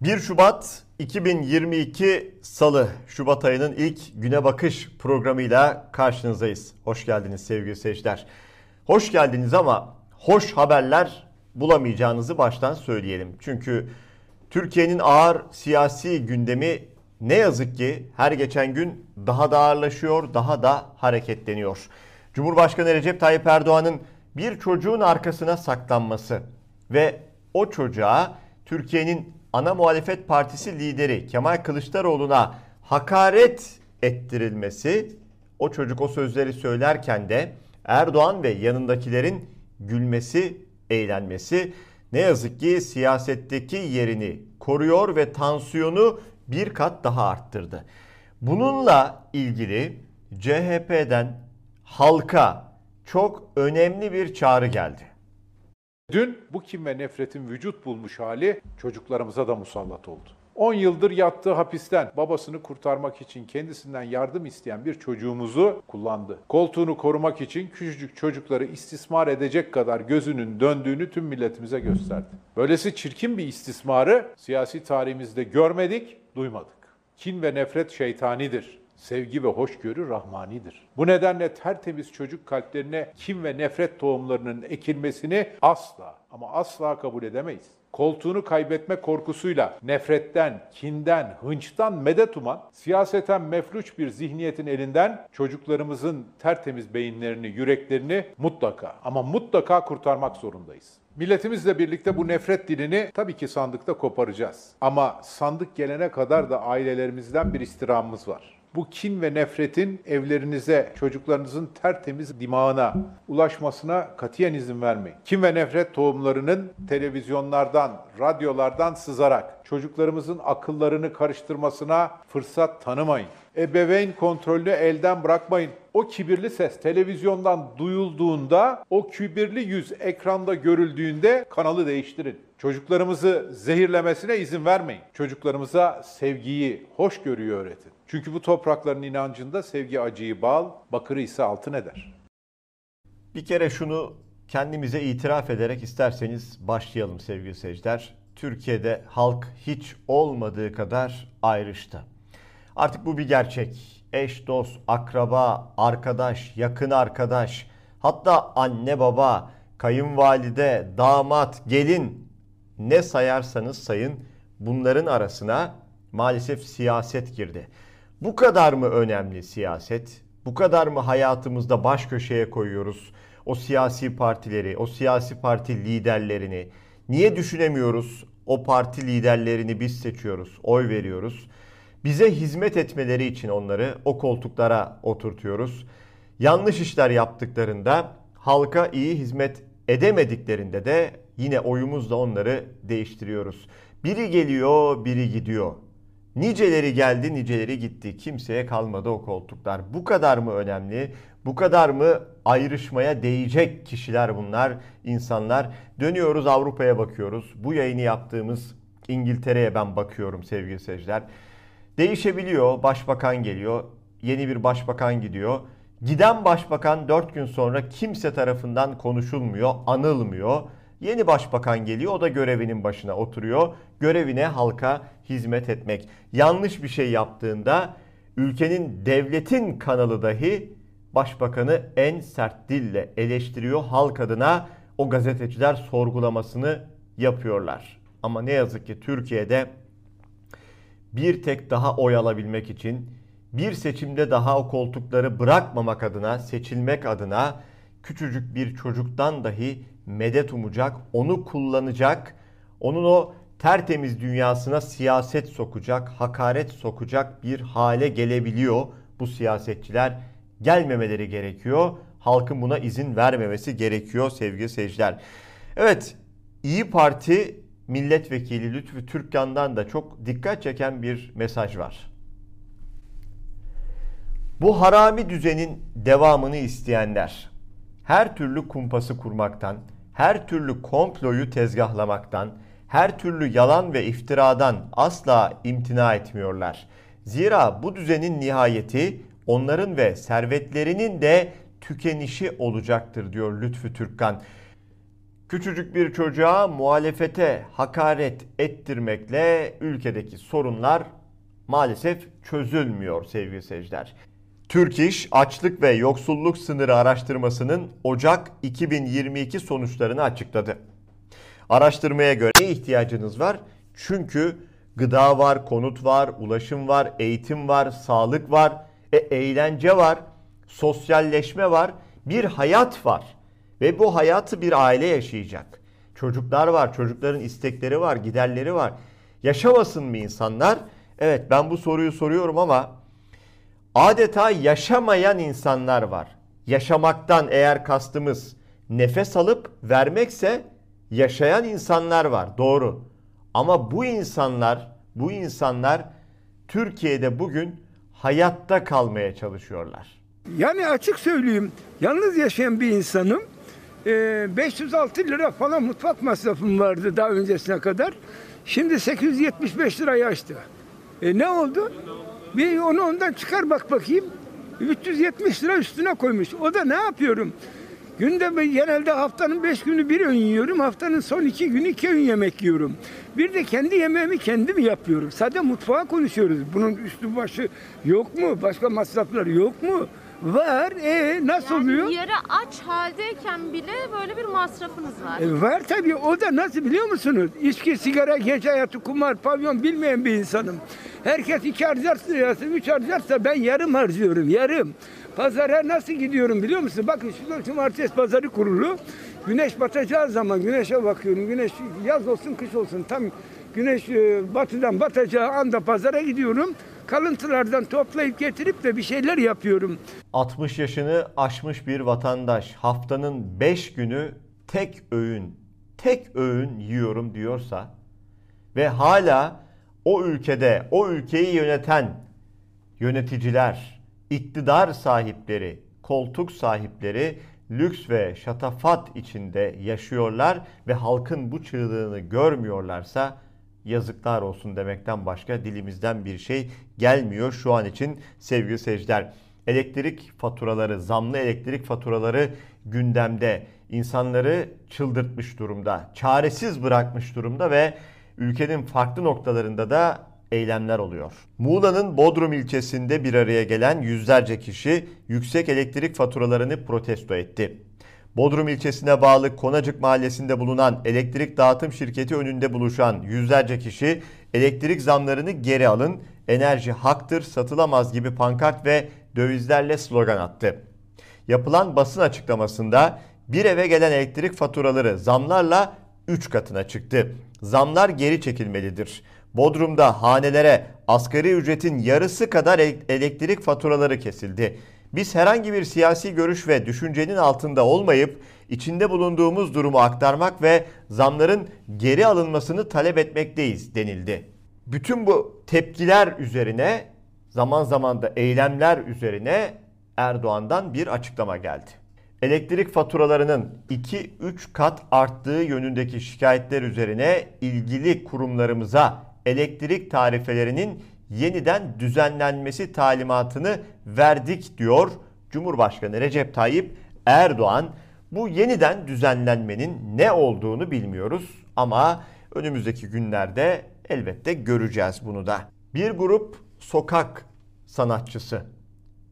1 Şubat 2022 Salı Şubat ayının ilk güne bakış programıyla karşınızdayız. Hoş geldiniz sevgili seyirciler. Hoş geldiniz ama hoş haberler bulamayacağınızı baştan söyleyelim. Çünkü Türkiye'nin ağır siyasi gündemi ne yazık ki her geçen gün daha da ağırlaşıyor, daha da hareketleniyor. Cumhurbaşkanı Recep Tayyip Erdoğan'ın bir çocuğun arkasına saklanması ve o çocuğa Türkiye'nin ana muhalefet partisi lideri Kemal Kılıçdaroğlu'na hakaret ettirilmesi, o çocuk o sözleri söylerken de Erdoğan ve yanındakilerin gülmesi, eğlenmesi ne yazık ki siyasetteki yerini koruyor ve tansiyonu bir kat daha arttırdı. Bununla ilgili CHP'den halka çok önemli bir çağrı geldi. Dün bu kim ve nefretin vücut bulmuş hali çocuklarımıza da musallat oldu. 10 yıldır yattığı hapisten babasını kurtarmak için kendisinden yardım isteyen bir çocuğumuzu kullandı. Koltuğunu korumak için küçücük çocukları istismar edecek kadar gözünün döndüğünü tüm milletimize gösterdi. Böylesi çirkin bir istismarı siyasi tarihimizde görmedik, duymadık. Kin ve nefret şeytanidir. Sevgi ve hoşgörü rahmanidir. Bu nedenle tertemiz çocuk kalplerine kim ve nefret tohumlarının ekilmesini asla ama asla kabul edemeyiz. Koltuğunu kaybetme korkusuyla nefretten, kinden, hınçtan medet uman, siyaseten mefluç bir zihniyetin elinden çocuklarımızın tertemiz beyinlerini, yüreklerini mutlaka ama mutlaka kurtarmak zorundayız. Milletimizle birlikte bu nefret dilini tabii ki sandıkta koparacağız. Ama sandık gelene kadar da ailelerimizden bir istirhamımız var bu kin ve nefretin evlerinize, çocuklarınızın tertemiz dimağına ulaşmasına katiyen izin vermeyin. Kin ve nefret tohumlarının televizyonlardan, radyolardan sızarak çocuklarımızın akıllarını karıştırmasına fırsat tanımayın. Ebeveyn kontrolünü elden bırakmayın. O kibirli ses televizyondan duyulduğunda, o kibirli yüz ekranda görüldüğünde kanalı değiştirin. Çocuklarımızı zehirlemesine izin vermeyin. Çocuklarımıza sevgiyi, hoşgörüyü öğretin. Çünkü bu toprakların inancında sevgi acıyı bal, bakırı ise altın eder. Bir kere şunu kendimize itiraf ederek isterseniz başlayalım sevgili seyirciler. Türkiye'de halk hiç olmadığı kadar ayrıştı. Artık bu bir gerçek. Eş, dost, akraba, arkadaş, yakın arkadaş, hatta anne baba, kayınvalide, damat, gelin ne sayarsanız sayın bunların arasına maalesef siyaset girdi. Bu kadar mı önemli siyaset? Bu kadar mı hayatımızda baş köşeye koyuyoruz o siyasi partileri, o siyasi parti liderlerini? Niye düşünemiyoruz o parti liderlerini biz seçiyoruz, oy veriyoruz? Bize hizmet etmeleri için onları o koltuklara oturtuyoruz. Yanlış işler yaptıklarında, halka iyi hizmet edemediklerinde de yine oyumuzla onları değiştiriyoruz. Biri geliyor, biri gidiyor. Niceleri geldi, niceleri gitti. Kimseye kalmadı o koltuklar. Bu kadar mı önemli? Bu kadar mı ayrışmaya değecek kişiler bunlar, insanlar? Dönüyoruz Avrupa'ya bakıyoruz. Bu yayını yaptığımız İngiltere'ye ben bakıyorum sevgili seyirciler. Değişebiliyor. Başbakan geliyor. Yeni bir başbakan gidiyor. Giden başbakan 4 gün sonra kimse tarafından konuşulmuyor, anılmıyor. Yeni başbakan geliyor o da görevinin başına oturuyor. Görevine halka hizmet etmek. Yanlış bir şey yaptığında ülkenin devletin kanalı dahi başbakanı en sert dille eleştiriyor. Halk adına o gazeteciler sorgulamasını yapıyorlar. Ama ne yazık ki Türkiye'de bir tek daha oy alabilmek için bir seçimde daha o koltukları bırakmamak adına, seçilmek adına küçücük bir çocuktan dahi medet umacak, onu kullanacak, onun o tertemiz dünyasına siyaset sokacak, hakaret sokacak bir hale gelebiliyor bu siyasetçiler. Gelmemeleri gerekiyor. Halkın buna izin vermemesi gerekiyor sevgili seyirciler. Evet, İyi Parti milletvekili Lütfü Türkkan'dan da çok dikkat çeken bir mesaj var. Bu harami düzenin devamını isteyenler her türlü kumpası kurmaktan, her türlü komployu tezgahlamaktan, her türlü yalan ve iftiradan asla imtina etmiyorlar. Zira bu düzenin nihayeti onların ve servetlerinin de tükenişi olacaktır diyor Lütfü Türkkan. Küçücük bir çocuğa muhalefete hakaret ettirmekle ülkedeki sorunlar maalesef çözülmüyor sevgili seyirciler. Türk İş açlık ve yoksulluk sınırı araştırmasının Ocak 2022 sonuçlarını açıkladı. Araştırmaya göre ne ihtiyacınız var? Çünkü gıda var, konut var, ulaşım var, eğitim var, sağlık var, e, eğlence var, sosyalleşme var, bir hayat var. Ve bu hayatı bir aile yaşayacak. Çocuklar var, çocukların istekleri var, giderleri var. Yaşamasın mı insanlar? Evet ben bu soruyu soruyorum ama adeta yaşamayan insanlar var. Yaşamaktan eğer kastımız nefes alıp vermekse yaşayan insanlar var. Doğru. Ama bu insanlar, bu insanlar Türkiye'de bugün hayatta kalmaya çalışıyorlar. Yani açık söyleyeyim, yalnız yaşayan bir insanım. Ee, 506 lira falan mutfak masrafım vardı daha öncesine kadar. Şimdi 875 lirayı aştı. E ne oldu? Bir onu ondan çıkar bak bakayım. 370 lira üstüne koymuş. O da ne yapıyorum? Günde ben genelde haftanın beş günü bir öğün yiyorum. Haftanın son iki günü iki öğün yemek yiyorum. Bir de kendi yemeğimi kendim yapıyorum. Sadece mutfağa konuşuyoruz. Bunun üstü başı yok mu? Başka masraflar yok mu? Var. E nasıl Yani oluyor? yarı aç haldeyken bile böyle bir masrafınız var. E, var tabii. O da nasıl biliyor musunuz? İçki, sigara, gece hayatı, kumar, pavyon bilmeyen bir insanım. Herkes iki harcarsa, üç harcarsa ben yarım harcıyorum. Yarım. Pazara nasıl gidiyorum biliyor musun? Bakın şurada cumartesi pazarı kurulu. Güneş batacağı zaman güneşe bakıyorum. Güneş yaz olsun kış olsun tam güneş e, batıdan batacağı anda pazara gidiyorum. Kalıntılardan toplayıp getirip de bir şeyler yapıyorum. 60 yaşını aşmış bir vatandaş haftanın 5 günü tek öğün, tek öğün yiyorum diyorsa ve hala o ülkede, o ülkeyi yöneten yöneticiler, iktidar sahipleri, koltuk sahipleri lüks ve şatafat içinde yaşıyorlar ve halkın bu çığlığını görmüyorlarsa yazıklar olsun demekten başka dilimizden bir şey gelmiyor şu an için sevgili seyirciler. Elektrik faturaları, zamlı elektrik faturaları gündemde. insanları çıldırtmış durumda, çaresiz bırakmış durumda ve ülkenin farklı noktalarında da eylemler oluyor. Muğla'nın Bodrum ilçesinde bir araya gelen yüzlerce kişi yüksek elektrik faturalarını protesto etti. Bodrum ilçesine bağlı Konacık mahallesinde bulunan elektrik dağıtım şirketi önünde buluşan yüzlerce kişi elektrik zamlarını geri alın, enerji haktır, satılamaz gibi pankart ve dövizlerle slogan attı. Yapılan basın açıklamasında bir eve gelen elektrik faturaları zamlarla 3 katına çıktı. Zamlar geri çekilmelidir. Bodrum'da hanelere asgari ücretin yarısı kadar elektrik faturaları kesildi. Biz herhangi bir siyasi görüş ve düşüncenin altında olmayıp içinde bulunduğumuz durumu aktarmak ve zamların geri alınmasını talep etmekteyiz denildi. Bütün bu tepkiler üzerine zaman zaman da eylemler üzerine Erdoğan'dan bir açıklama geldi. Elektrik faturalarının 2-3 kat arttığı yönündeki şikayetler üzerine ilgili kurumlarımıza elektrik tarifelerinin yeniden düzenlenmesi talimatını verdik diyor Cumhurbaşkanı Recep Tayyip Erdoğan. Bu yeniden düzenlenmenin ne olduğunu bilmiyoruz ama önümüzdeki günlerde elbette göreceğiz bunu da. Bir grup sokak sanatçısı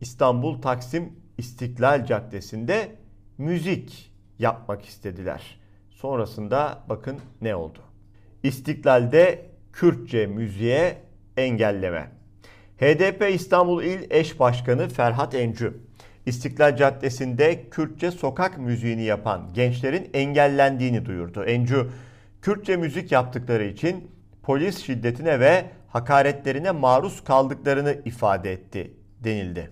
İstanbul Taksim İstiklal Caddesi'nde müzik yapmak istediler. Sonrasında bakın ne oldu. İstiklal'de Kürtçe müziğe engelleme. HDP İstanbul İl Eş Başkanı Ferhat Encü, İstiklal Caddesi'nde Kürtçe sokak müziğini yapan gençlerin engellendiğini duyurdu. Encü, Kürtçe müzik yaptıkları için polis şiddetine ve hakaretlerine maruz kaldıklarını ifade etti denildi.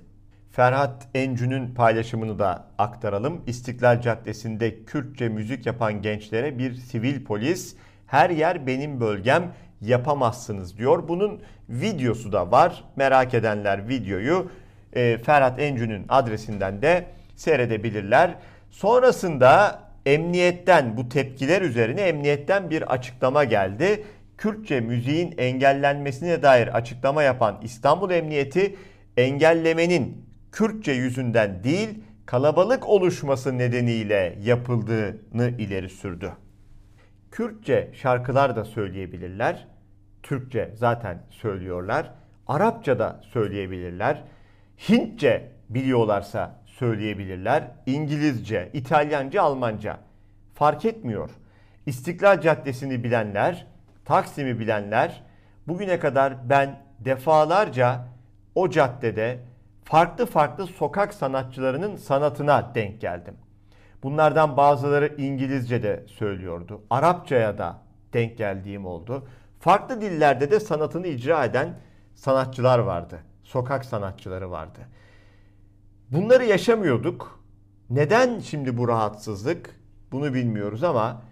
Ferhat Encü'nün paylaşımını da aktaralım. İstiklal Caddesi'nde Kürtçe müzik yapan gençlere bir sivil polis her yer benim bölgem yapamazsınız diyor. Bunun videosu da var. Merak edenler videoyu e, Ferhat Encü'nün adresinden de seyredebilirler. Sonrasında emniyetten bu tepkiler üzerine emniyetten bir açıklama geldi. Kürtçe müziğin engellenmesine dair açıklama yapan İstanbul Emniyeti engellemenin Kürtçe yüzünden değil kalabalık oluşması nedeniyle yapıldığını ileri sürdü. Kürtçe şarkılar da söyleyebilirler. Türkçe zaten söylüyorlar. Arapça da söyleyebilirler. Hintçe biliyorlarsa söyleyebilirler. İngilizce, İtalyanca, Almanca fark etmiyor. İstiklal Caddesi'ni bilenler, Taksim'i bilenler bugüne kadar ben defalarca o caddede farklı farklı sokak sanatçılarının sanatına denk geldim. Bunlardan bazıları İngilizce de söylüyordu. Arapçaya da denk geldiğim oldu. Farklı dillerde de sanatını icra eden sanatçılar vardı. Sokak sanatçıları vardı. Bunları yaşamıyorduk. Neden şimdi bu rahatsızlık? Bunu bilmiyoruz ama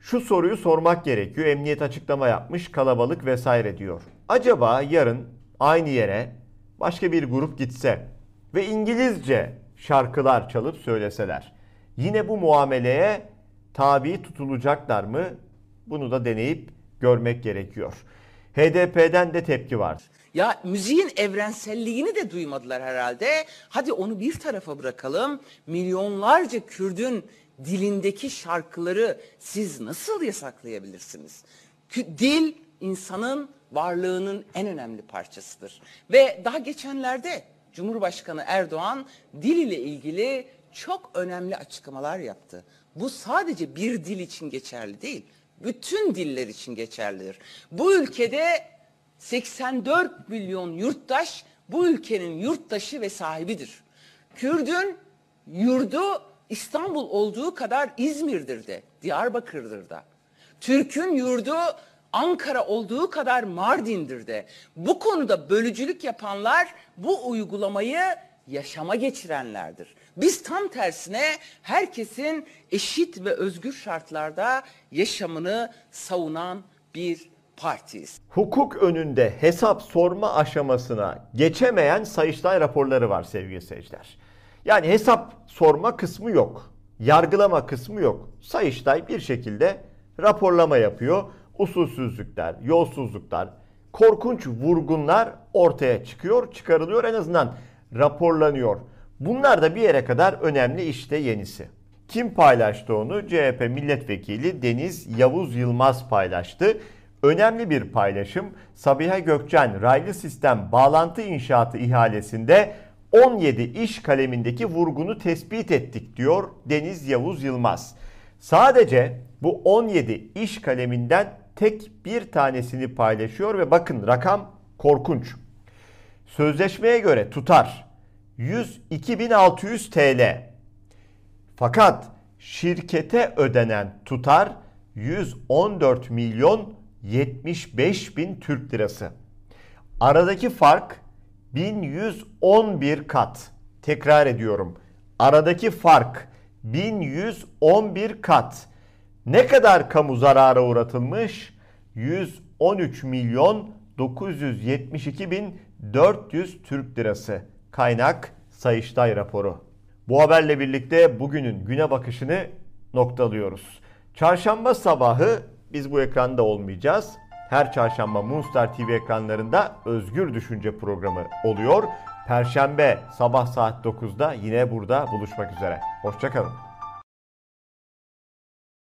şu soruyu sormak gerekiyor. Emniyet açıklama yapmış, kalabalık vesaire diyor. Acaba yarın aynı yere başka bir grup gitse ve İngilizce şarkılar çalıp söyleseler yine bu muameleye tabi tutulacaklar mı? Bunu da deneyip görmek gerekiyor. HDP'den de tepki var. Ya müziğin evrenselliğini de duymadılar herhalde. Hadi onu bir tarafa bırakalım. Milyonlarca Kürdün dilindeki şarkıları siz nasıl yasaklayabilirsiniz? Dil insanın varlığının en önemli parçasıdır. Ve daha geçenlerde Cumhurbaşkanı Erdoğan dil ile ilgili çok önemli açıklamalar yaptı. Bu sadece bir dil için geçerli değil. Bütün diller için geçerlidir. Bu ülkede 84 milyon yurttaş bu ülkenin yurttaşı ve sahibidir. Kürdün yurdu İstanbul olduğu kadar İzmir'dir de, Diyarbakır'dır da. Türk'ün yurdu Ankara olduğu kadar Mardin'dir de. Bu konuda bölücülük yapanlar bu uygulamayı yaşama geçirenlerdir. Biz tam tersine herkesin eşit ve özgür şartlarda yaşamını savunan bir partiyiz. Hukuk önünde hesap sorma aşamasına geçemeyen Sayıştay raporları var sevgili seyirciler. Yani hesap sorma kısmı yok. Yargılama kısmı yok. Sayıştay bir şekilde raporlama yapıyor. Usulsüzlükler, yolsuzluklar, korkunç vurgunlar ortaya çıkıyor, çıkarılıyor en azından raporlanıyor. Bunlar da bir yere kadar önemli işte yenisi. Kim paylaştı onu? CHP milletvekili Deniz Yavuz Yılmaz paylaştı. Önemli bir paylaşım. Sabiha Gökçen raylı sistem bağlantı inşaatı ihalesinde 17 iş kalemindeki vurgunu tespit ettik diyor Deniz Yavuz Yılmaz. Sadece bu 17 iş kaleminden tek bir tanesini paylaşıyor ve bakın rakam korkunç. Sözleşmeye göre tutar 102.600 TL. Fakat şirkete ödenen tutar 114 milyon 75 bin Türk lirası. Aradaki fark 1111 kat. Tekrar ediyorum. Aradaki fark 1111 kat. Ne kadar kamu zarara uğratılmış? 113 milyon 972 bin 400 Türk lirası. Kaynak Sayıştay raporu. Bu haberle birlikte bugünün güne bakışını noktalıyoruz. Çarşamba sabahı biz bu ekranda olmayacağız. Her çarşamba Moonstar TV ekranlarında Özgür Düşünce programı oluyor. Perşembe sabah saat 9'da yine burada buluşmak üzere. Hoşçakalın.